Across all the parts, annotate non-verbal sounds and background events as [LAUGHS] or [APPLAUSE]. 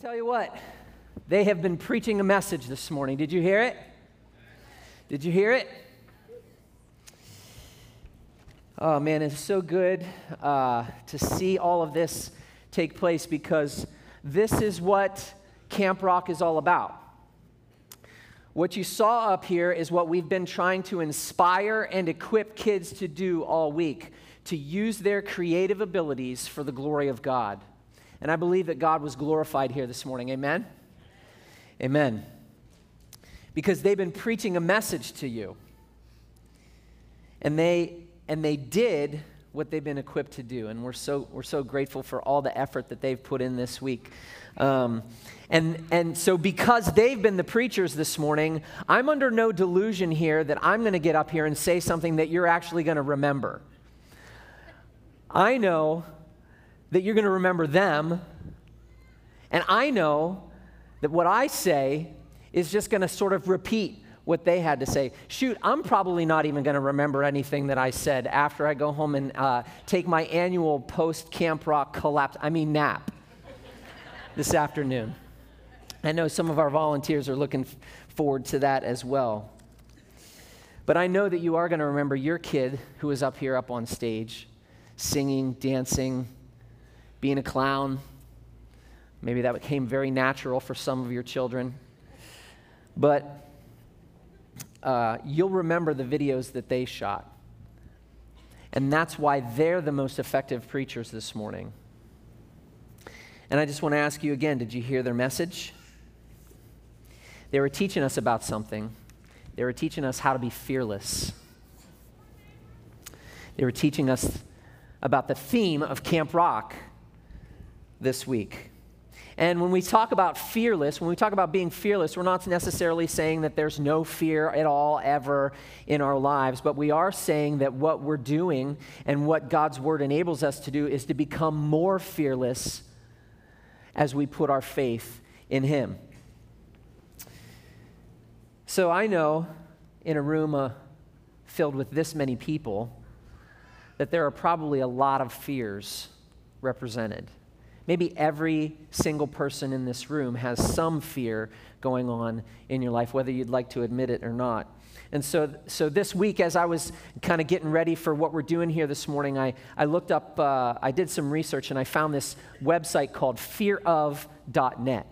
tell you what, they have been preaching a message this morning. Did you hear it? Did you hear it? Oh man, it's so good uh, to see all of this take place because this is what Camp Rock is all about. What you saw up here is what we've been trying to inspire and equip kids to do all week to use their creative abilities for the glory of God. And I believe that God was glorified here this morning. Amen? Amen. Because they've been preaching a message to you. And they and they did what they've been equipped to do. And we're so we're so grateful for all the effort that they've put in this week. Um, and, and so, because they've been the preachers this morning, I'm under no delusion here that I'm going to get up here and say something that you're actually going to remember. I know that you're going to remember them. And I know that what I say is just going to sort of repeat what they had to say. Shoot, I'm probably not even going to remember anything that I said after I go home and uh, take my annual post Camp Rock collapse, I mean, nap [LAUGHS] this afternoon. I know some of our volunteers are looking f- forward to that as well. But I know that you are going to remember your kid who was up here up on stage, singing, dancing, being a clown. Maybe that became very natural for some of your children. But uh, you'll remember the videos that they shot. And that's why they're the most effective preachers this morning. And I just want to ask you again did you hear their message? They were teaching us about something. They were teaching us how to be fearless. They were teaching us about the theme of Camp Rock this week. And when we talk about fearless, when we talk about being fearless, we're not necessarily saying that there's no fear at all ever in our lives, but we are saying that what we're doing and what God's word enables us to do is to become more fearless as we put our faith in Him. So I know in a room uh, filled with this many people that there are probably a lot of fears represented. Maybe every single person in this room has some fear going on in your life, whether you'd like to admit it or not. And so, so this week, as I was kind of getting ready for what we're doing here this morning, I, I looked up, uh, I did some research, and I found this website called fearof.net.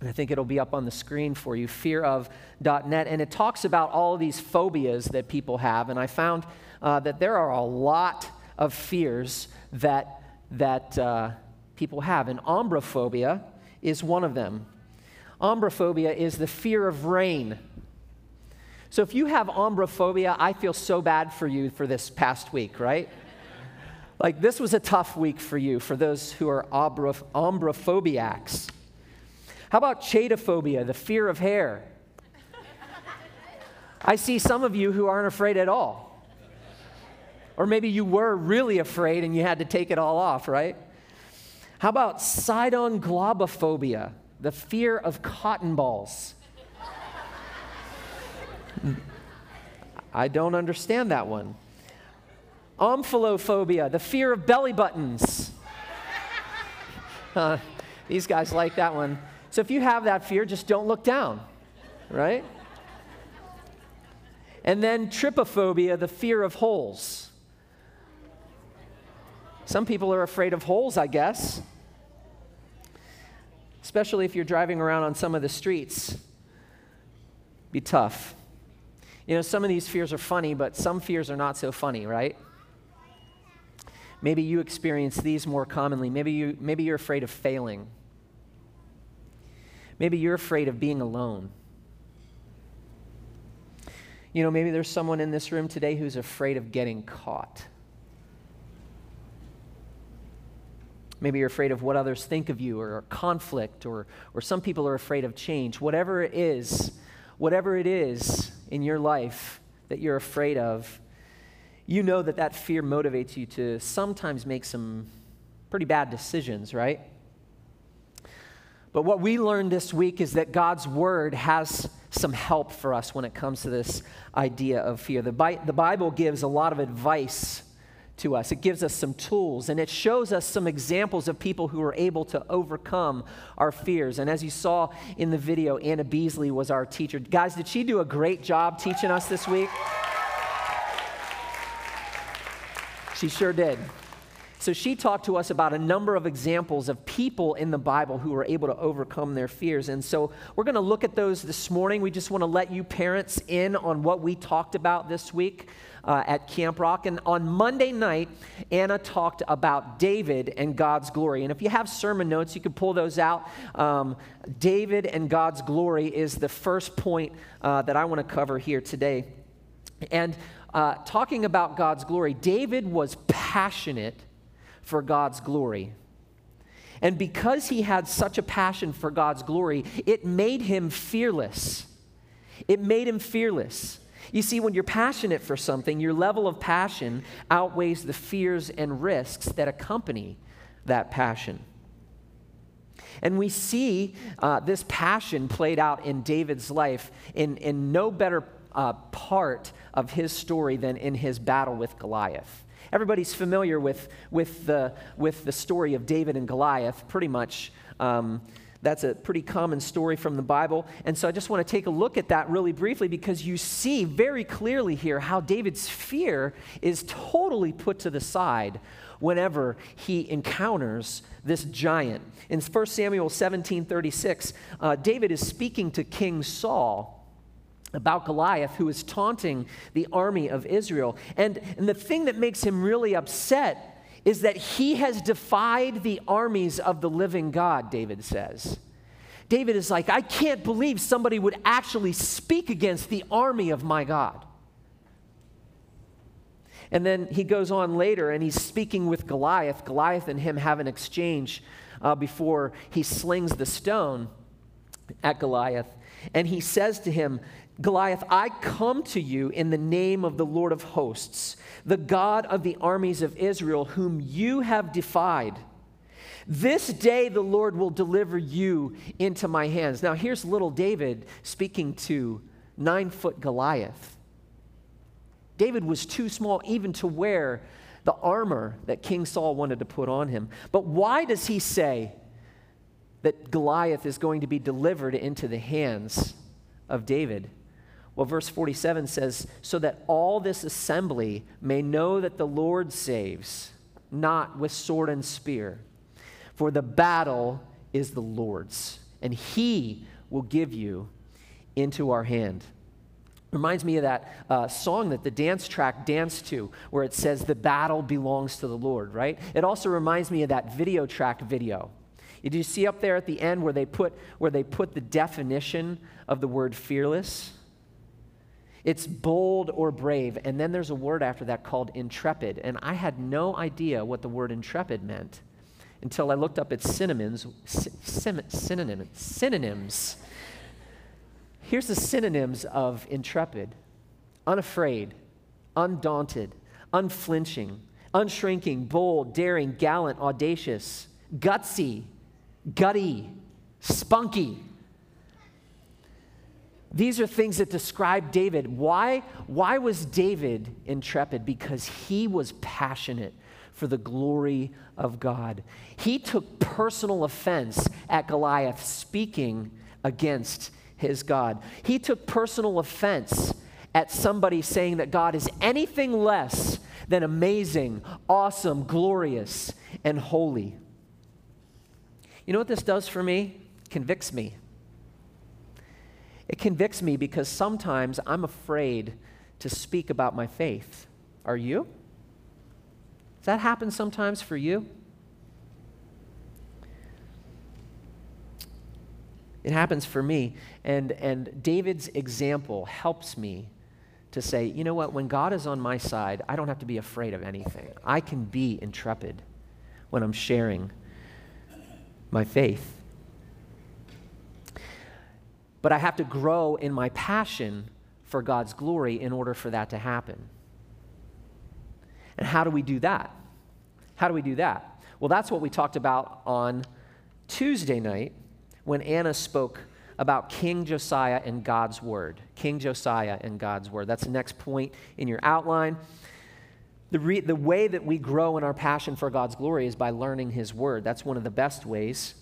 And I think it'll be up on the screen for you, fearof.net. And it talks about all these phobias that people have. And I found uh, that there are a lot of fears that, that uh, people have. And ombrophobia is one of them. Ombrophobia is the fear of rain. So if you have ombrophobia, I feel so bad for you for this past week, right? like this was a tough week for you, for those who are ombroph- ombrophobiacs. How about chaetophobia, the fear of hair? I see some of you who aren't afraid at all. Or maybe you were really afraid and you had to take it all off, right? How about sidonglobophobia, the fear of cotton balls? I don't understand that one. Omphalophobia, the fear of belly buttons. Uh, these guys like that one. So if you have that fear, just don't look down, right? And then trypophobia, the fear of holes. Some people are afraid of holes, I guess. Especially if you're driving around on some of the streets. Be tough. You know, some of these fears are funny, but some fears are not so funny, right? Maybe you experience these more commonly. Maybe, you, maybe you're afraid of failing. Maybe you're afraid of being alone. You know, maybe there's someone in this room today who's afraid of getting caught. Maybe you're afraid of what others think of you or conflict, or, or some people are afraid of change. Whatever it is, whatever it is in your life that you're afraid of, you know that that fear motivates you to sometimes make some pretty bad decisions, right? But what we learned this week is that God's word has some help for us when it comes to this idea of fear. The, Bi- the Bible gives a lot of advice to us. It gives us some tools and it shows us some examples of people who are able to overcome our fears. And as you saw in the video, Anna Beasley was our teacher. Guys, did she do a great job teaching us this week? She sure did. So she talked to us about a number of examples of people in the Bible who were able to overcome their fears. And so we're going to look at those this morning. We just want to let you parents in on what we talked about this week uh, at Camp Rock. And on Monday night, Anna talked about David and God's glory. And if you have sermon notes, you can pull those out. Um, David and God's glory is the first point uh, that I want to cover here today. And uh, talking about God's glory, David was passionate for God's glory. And because he had such a passion for God's glory, it made him fearless. It made him fearless. You see, when you're passionate for something, your level of passion outweighs the fears and risks that accompany that passion. And we see uh, this passion played out in David's life in, in no better uh, part of his story than in his battle with Goliath. Everybody's familiar with, with, the, with the story of David and Goliath, pretty much. Um, that's a pretty common story from the Bible. And so I just want to take a look at that really briefly because you see very clearly here how David's fear is totally put to the side whenever he encounters this giant. In 1 Samuel 17 36, uh, David is speaking to King Saul about Goliath, who is taunting the army of Israel. And, and the thing that makes him really upset is that he has defied the armies of the living God, David says. David is like, I can't believe somebody would actually speak against the army of my God. And then he goes on later and he's speaking with Goliath. Goliath and him have an exchange uh, before he slings the stone at Goliath. And he says to him, Goliath, I come to you in the name of the Lord of hosts, the God of the armies of Israel, whom you have defied. This day the Lord will deliver you into my hands. Now, here's little David speaking to nine foot Goliath. David was too small even to wear the armor that King Saul wanted to put on him. But why does he say that Goliath is going to be delivered into the hands of David? Well, verse 47 says, So that all this assembly may know that the Lord saves, not with sword and spear. For the battle is the Lord's, and he will give you into our hand. Reminds me of that uh, song that the dance track danced to, where it says, The battle belongs to the Lord, right? It also reminds me of that video track video. Did you see up there at the end where they put, where they put the definition of the word fearless? It's bold or brave. And then there's a word after that called intrepid. And I had no idea what the word intrepid meant until I looked up its synonyms. synonyms. Synonyms. Here's the synonyms of intrepid unafraid, undaunted, unflinching, unshrinking, bold, daring, gallant, audacious, gutsy, gutty, spunky. These are things that describe David. Why, why was David intrepid? Because he was passionate for the glory of God. He took personal offense at Goliath speaking against his God. He took personal offense at somebody saying that God is anything less than amazing, awesome, glorious, and holy. You know what this does for me? convicts me. It convicts me because sometimes I'm afraid to speak about my faith. Are you? Does that happen sometimes for you? It happens for me. And, and David's example helps me to say, you know what, when God is on my side, I don't have to be afraid of anything. I can be intrepid when I'm sharing my faith but I have to grow in my passion for God's glory in order for that to happen. And how do we do that? How do we do that? Well, that's what we talked about on Tuesday night when Anna spoke about King Josiah and God's word. King Josiah and God's word. That's the next point in your outline. The, re- the way that we grow in our passion for God's glory is by learning His Word. That's one of the best ways.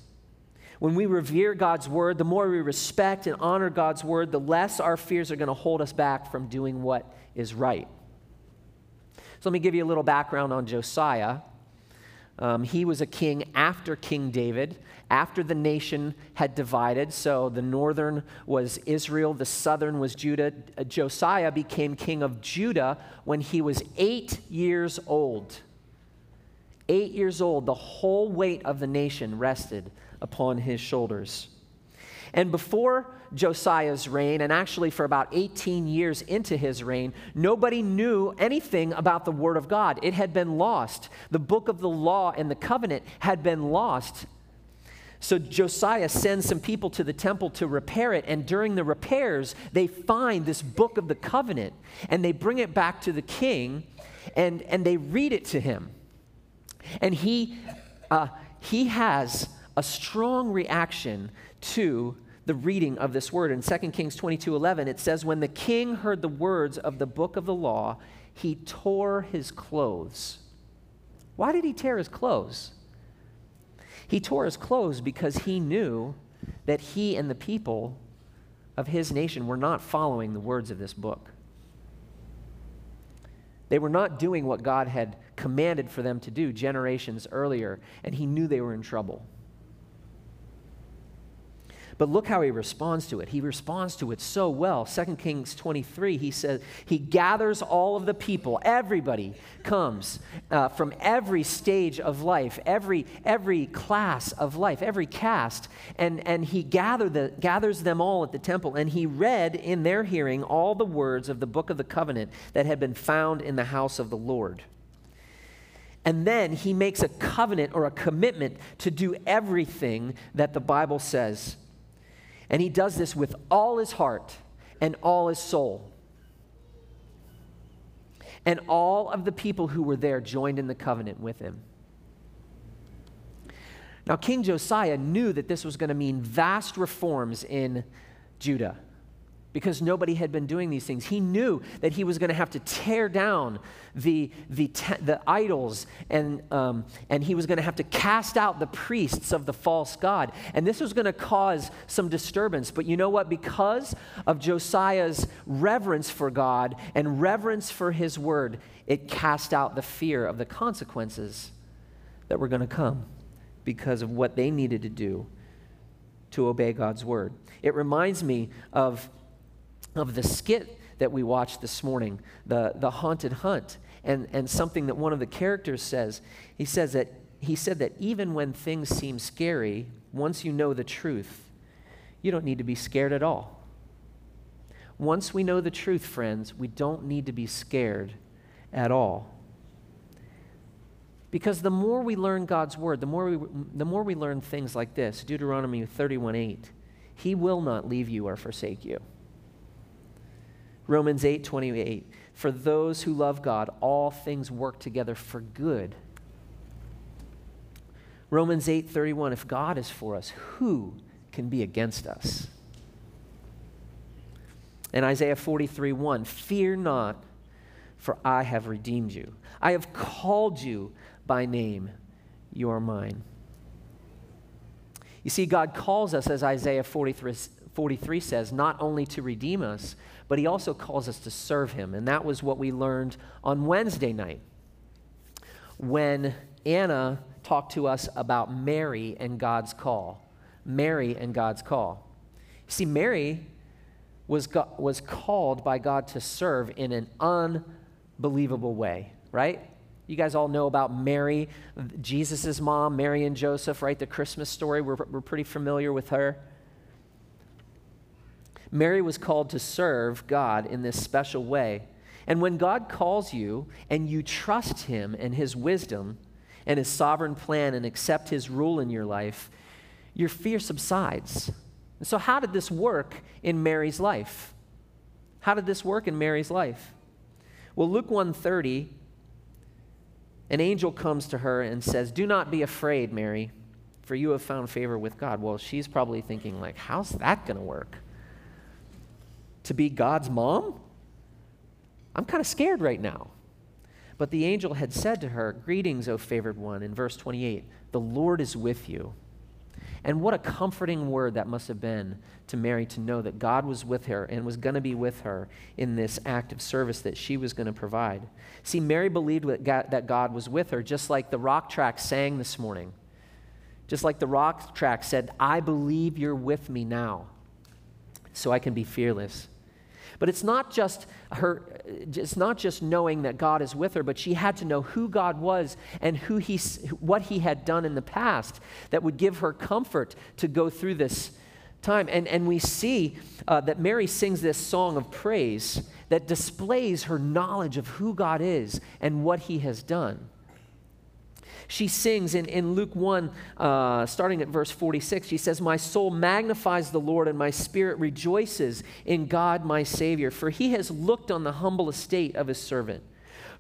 When we revere God's Word, the more we respect and honor God's Word, the less our fears are going to hold us back from doing what is right. So let me give you a little background on Josiah. Um, he was a king after King David, after the nation had divided. So the northern was Israel, the southern was Judah. Uh, Josiah became king of Judah when he was eight years old. Eight years old, the whole weight of the nation rested upon his shoulders. And before Josiah's reign, and actually for about 18 years into his reign, nobody knew anything about the Word of God. It had been lost. The book of the law and the covenant had been lost. So Josiah sends some people to the temple to repair it, and during the repairs, they find this book of the covenant, and they bring it back to the king, and, and they read it to him. And he, uh, he has a strong reaction to the reading of this word. In 2 Kings 22 11, it says, When the king heard the words of the book of the law, he tore his clothes. Why did he tear his clothes? He tore his clothes because he knew that he and the people of his nation were not following the words of this book. They were not doing what God had commanded for them to do generations earlier, and he knew they were in trouble. But look how he responds to it. He responds to it so well. 2 Kings 23, he says, he gathers all of the people. Everybody comes uh, from every stage of life, every, every class of life, every caste, and, and he gather the, gathers them all at the temple. And he read in their hearing all the words of the book of the covenant that had been found in the house of the Lord. And then he makes a covenant or a commitment to do everything that the Bible says and he does this with all his heart and all his soul. And all of the people who were there joined in the covenant with him. Now, King Josiah knew that this was going to mean vast reforms in Judah because nobody had been doing these things. He knew that he was going to have to tear down the, the, the idols and, um, and he was going to have to cast out the priests of the false God. And this was going to cause some disturbance. But you know what? Because of Josiah's reverence for God and reverence for his word, it cast out the fear of the consequences that were going to come because of what they needed to do to obey God's word. It reminds me of of the skit that we watched this morning, the, the haunted hunt, and, and something that one of the characters says. He says that he said that even when things seem scary, once you know the truth, you don't need to be scared at all. Once we know the truth, friends, we don't need to be scared at all. Because the more we learn God's word, the more we, the more we learn things like this Deuteronomy 31 8, He will not leave you or forsake you. Romans 8 28. For those who love God, all things work together for good. Romans 8 31. If God is for us, who can be against us? And Isaiah 43 1. Fear not, for I have redeemed you. I have called you by name. You are mine. You see, God calls us, as Isaiah 43, 43 says, not only to redeem us, but he also calls us to serve him. And that was what we learned on Wednesday night when Anna talked to us about Mary and God's call. Mary and God's call. See, Mary was, was called by God to serve in an unbelievable way, right? You guys all know about Mary, Jesus' mom, Mary and Joseph, right? The Christmas story, we're, we're pretty familiar with her. Mary was called to serve God in this special way. And when God calls you and you trust Him and His wisdom and His sovereign plan and accept His rule in your life, your fear subsides. So, how did this work in Mary's life? How did this work in Mary's life? Well, Luke 130, an angel comes to her and says, Do not be afraid, Mary, for you have found favor with God. Well, she's probably thinking, like, how's that going to work? To be God's mom? I'm kind of scared right now. But the angel had said to her, Greetings, O favored one, in verse 28, the Lord is with you. And what a comforting word that must have been to Mary to know that God was with her and was going to be with her in this act of service that she was going to provide. See, Mary believed that God was with her, just like the rock track sang this morning. Just like the rock track said, I believe you're with me now, so I can be fearless. But it's not just her, it's not just knowing that God is with her, but she had to know who God was and who he, what he had done in the past that would give her comfort to go through this time. And, and we see uh, that Mary sings this song of praise that displays her knowledge of who God is and what he has done she sings in, in Luke 1, uh, starting at verse 46, she says, My soul magnifies the Lord, and my spirit rejoices in God my Savior, for he has looked on the humble estate of his servant.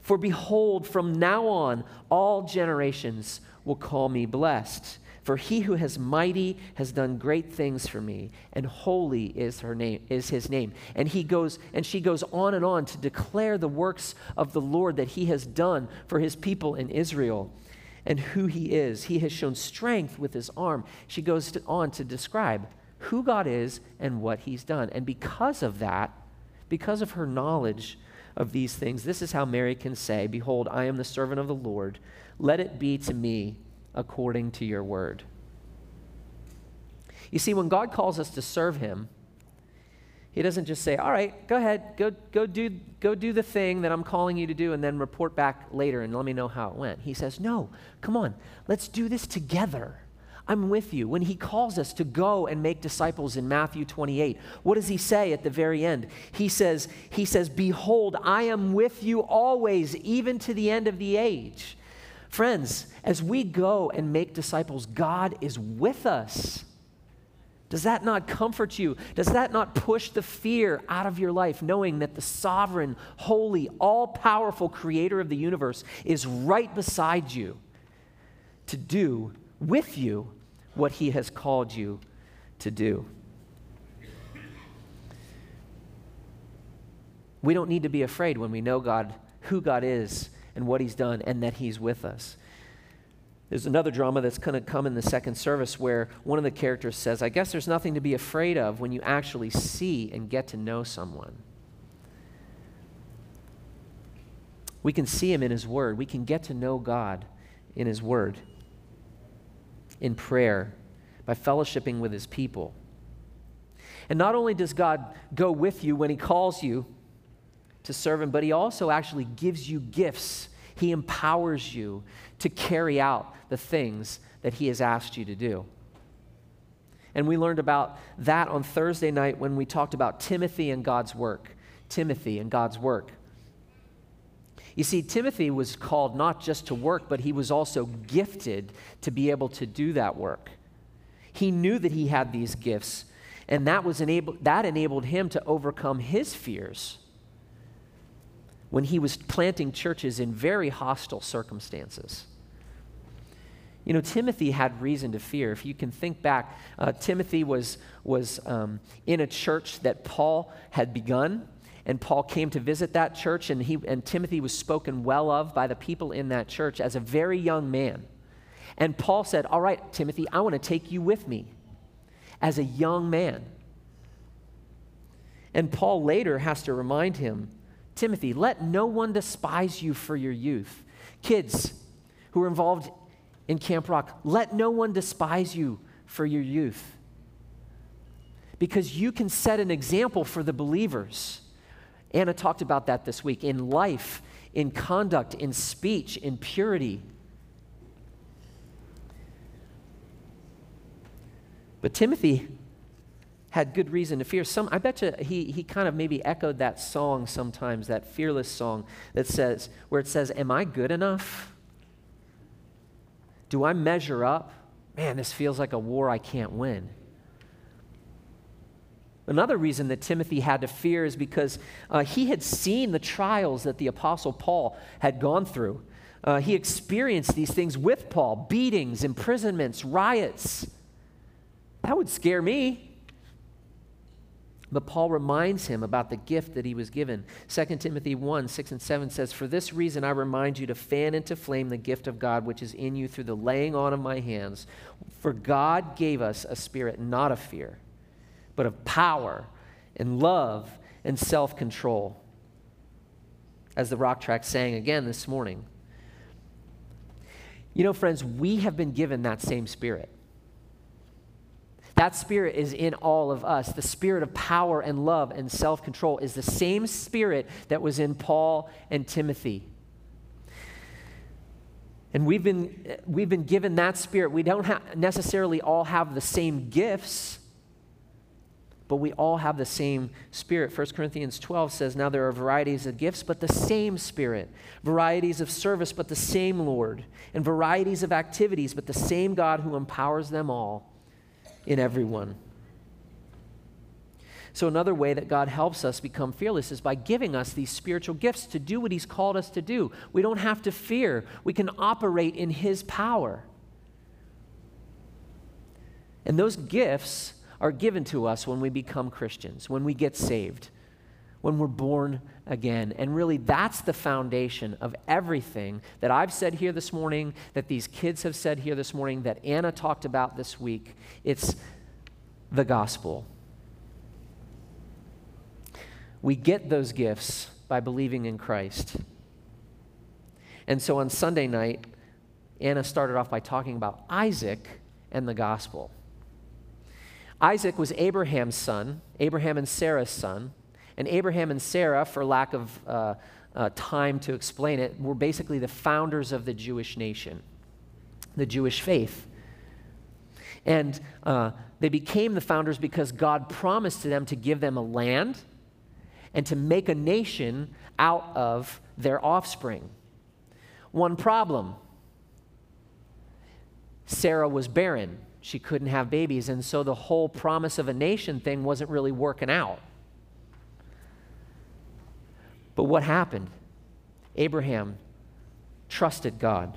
For behold, from now on, all generations will call me blessed. For he who has mighty has done great things for me, and holy is her name is his name. And he goes and she goes on and on to declare the works of the Lord that he has done for his people in Israel and who he is. He has shown strength with his arm. She goes to, on to describe who God is and what he's done. And because of that, because of her knowledge of these things, this is how Mary can say, Behold, I am the servant of the Lord. Let it be to me according to your word. You see, when God calls us to serve him, he doesn't just say, All right, go ahead, go, go, do, go do the thing that I'm calling you to do, and then report back later and let me know how it went. He says, No, come on, let's do this together. I'm with you. When he calls us to go and make disciples in Matthew 28, what does he say at the very end? He says, he says, Behold, I am with you always, even to the end of the age. Friends, as we go and make disciples, God is with us. Does that not comfort you? Does that not push the fear out of your life, knowing that the sovereign, holy, all powerful creator of the universe is right beside you to do with you what he has called you to do? We don't need to be afraid when we know God, who God is, and what he's done, and that he's with us. There's another drama that's going to come in the second service where one of the characters says, I guess there's nothing to be afraid of when you actually see and get to know someone. We can see him in his word. We can get to know God in his word, in prayer, by fellowshipping with his people. And not only does God go with you when he calls you to serve him, but he also actually gives you gifts. He empowers you to carry out the things that He has asked you to do. And we learned about that on Thursday night when we talked about Timothy and God's work. Timothy and God's work. You see, Timothy was called not just to work, but he was also gifted to be able to do that work. He knew that he had these gifts, and that, was enable, that enabled him to overcome his fears when he was planting churches in very hostile circumstances. You know, Timothy had reason to fear. If you can think back, uh, Timothy was, was um, in a church that Paul had begun, and Paul came to visit that church, and, he, and Timothy was spoken well of by the people in that church as a very young man. And Paul said, All right, Timothy, I want to take you with me as a young man. And Paul later has to remind him Timothy, let no one despise you for your youth. Kids who are involved in Camp Rock, let no one despise you for your youth. Because you can set an example for the believers. Anna talked about that this week in life, in conduct, in speech, in purity. But Timothy had good reason to fear. Some, I bet you he, he kind of maybe echoed that song sometimes, that fearless song that says, where it says, Am I good enough? Do I measure up? Man, this feels like a war I can't win. Another reason that Timothy had to fear is because uh, he had seen the trials that the Apostle Paul had gone through. Uh, he experienced these things with Paul beatings, imprisonments, riots. That would scare me. But Paul reminds him about the gift that he was given. 2 Timothy 1 6 and 7 says, For this reason I remind you to fan into flame the gift of God which is in you through the laying on of my hands. For God gave us a spirit not of fear, but of power and love and self control. As the rock track sang again this morning. You know, friends, we have been given that same spirit. That spirit is in all of us. The spirit of power and love and self control is the same spirit that was in Paul and Timothy. And we've been, we've been given that spirit. We don't ha- necessarily all have the same gifts, but we all have the same spirit. 1 Corinthians 12 says, Now there are varieties of gifts, but the same spirit. Varieties of service, but the same Lord. And varieties of activities, but the same God who empowers them all in everyone. So, another way that God helps us become fearless is by giving us these spiritual gifts to do what He's called us to do. We don't have to fear, we can operate in His power. And those gifts are given to us when we become Christians, when we get saved, when we're born again. And really, that's the foundation of everything that I've said here this morning, that these kids have said here this morning, that Anna talked about this week. It's the gospel. We get those gifts by believing in Christ. And so on Sunday night, Anna started off by talking about Isaac and the gospel. Isaac was Abraham's son, Abraham and Sarah's son. And Abraham and Sarah, for lack of uh, uh, time to explain it, were basically the founders of the Jewish nation, the Jewish faith. And uh, they became the founders because God promised to them to give them a land and to make a nation out of their offspring. One problem Sarah was barren. She couldn't have babies, and so the whole promise of a nation thing wasn't really working out. But what happened? Abraham trusted God.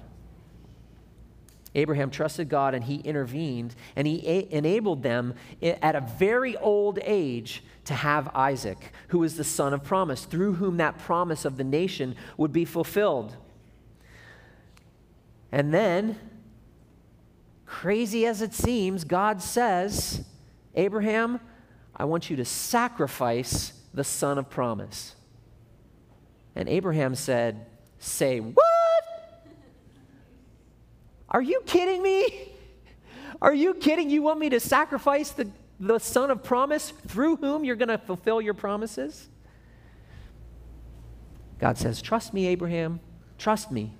Abraham trusted God and he intervened and he a- enabled them at a very old age to have Isaac, who is the son of promise, through whom that promise of the nation would be fulfilled. And then, crazy as it seems, God says, Abraham, I want you to sacrifice the son of promise. And Abraham said, Say, what? Are you kidding me? Are you kidding? You want me to sacrifice the, the son of promise through whom you're going to fulfill your promises? God says, Trust me, Abraham. Trust me.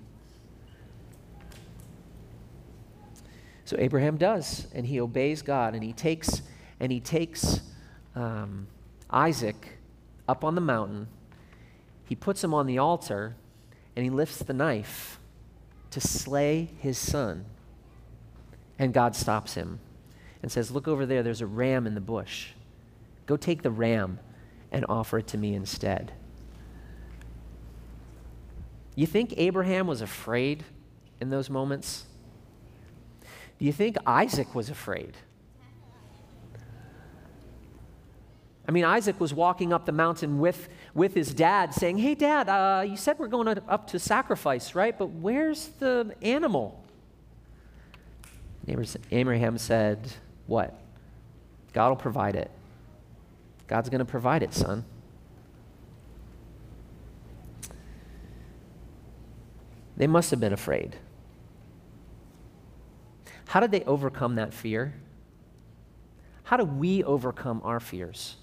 So Abraham does, and he obeys God, and he takes and he takes um, Isaac up on the mountain he puts him on the altar and he lifts the knife to slay his son. And God stops him and says, Look over there, there's a ram in the bush. Go take the ram and offer it to me instead. You think Abraham was afraid in those moments? Do you think Isaac was afraid? I mean, Isaac was walking up the mountain with, with his dad, saying, Hey, dad, uh, you said we're going up to sacrifice, right? But where's the animal? Abraham said, What? God will provide it. God's going to provide it, son. They must have been afraid. How did they overcome that fear? How do we overcome our fears?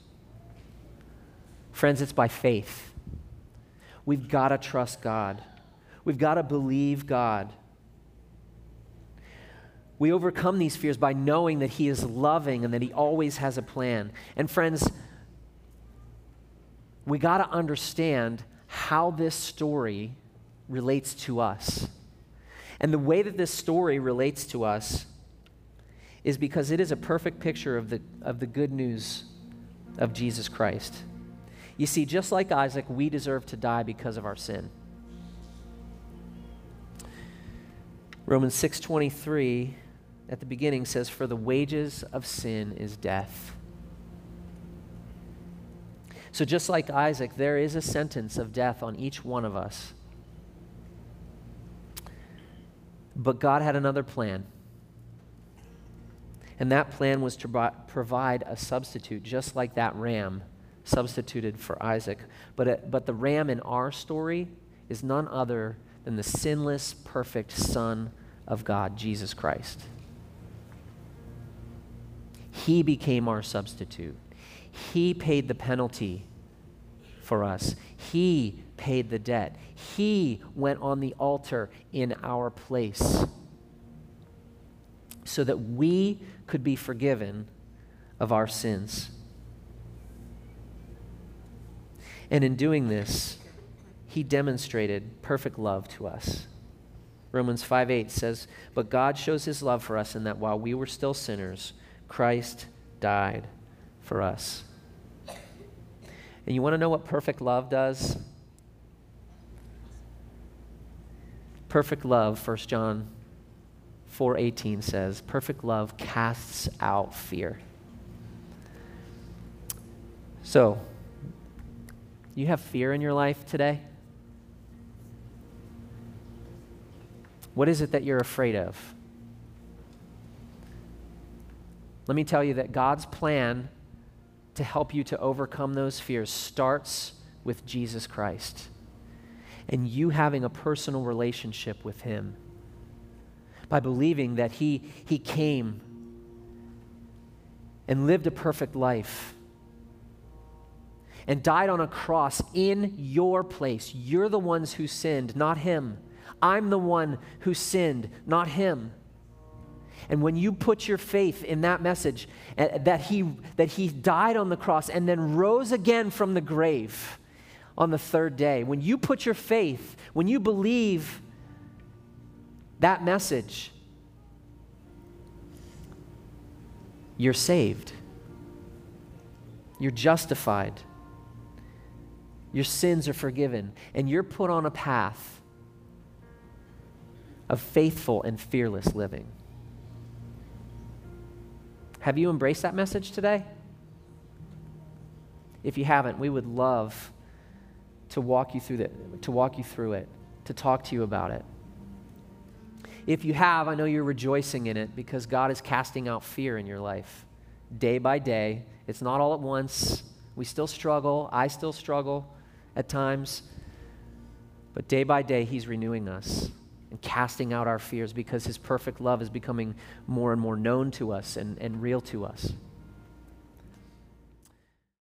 Friends, it's by faith. We've got to trust God. We've got to believe God. We overcome these fears by knowing that He is loving and that He always has a plan. And, friends, we got to understand how this story relates to us. And the way that this story relates to us is because it is a perfect picture of the, of the good news of Jesus Christ. You see, just like Isaac, we deserve to die because of our sin. Romans 6:23 at the beginning says for the wages of sin is death. So, just like Isaac, there is a sentence of death on each one of us. But God had another plan. And that plan was to provide a substitute, just like that ram substituted for Isaac. But, but the ram in our story is none other than the sinless, perfect Son of God, Jesus Christ. He became our substitute. He paid the penalty for us. He paid the debt. He went on the altar in our place so that we could be forgiven of our sins. And in doing this, he demonstrated perfect love to us. Romans 5 8 says, But God shows his love for us in that while we were still sinners, Christ died for us. And you want to know what perfect love does? Perfect love, 1 John 4:18 says, perfect love casts out fear. So, you have fear in your life today? What is it that you're afraid of? Let me tell you that God's plan to help you to overcome those fears starts with Jesus Christ and you having a personal relationship with Him by believing that He, he came and lived a perfect life and died on a cross in your place. You're the ones who sinned, not Him. I'm the one who sinned, not Him. And when you put your faith in that message, uh, that he, that he died on the cross and then rose again from the grave on the third day, when you put your faith, when you believe that message, you're saved. You're justified. Your sins are forgiven. And you're put on a path of faithful and fearless living. Have you embraced that message today? If you haven't, we would love to walk you through to walk you through it, to talk to you about it. If you have, I know you're rejoicing in it because God is casting out fear in your life day by day. It's not all at once. We still struggle. I still struggle at times. But day by day, He's renewing us and casting out our fears because His perfect love is becoming more and more known to us and, and real to us.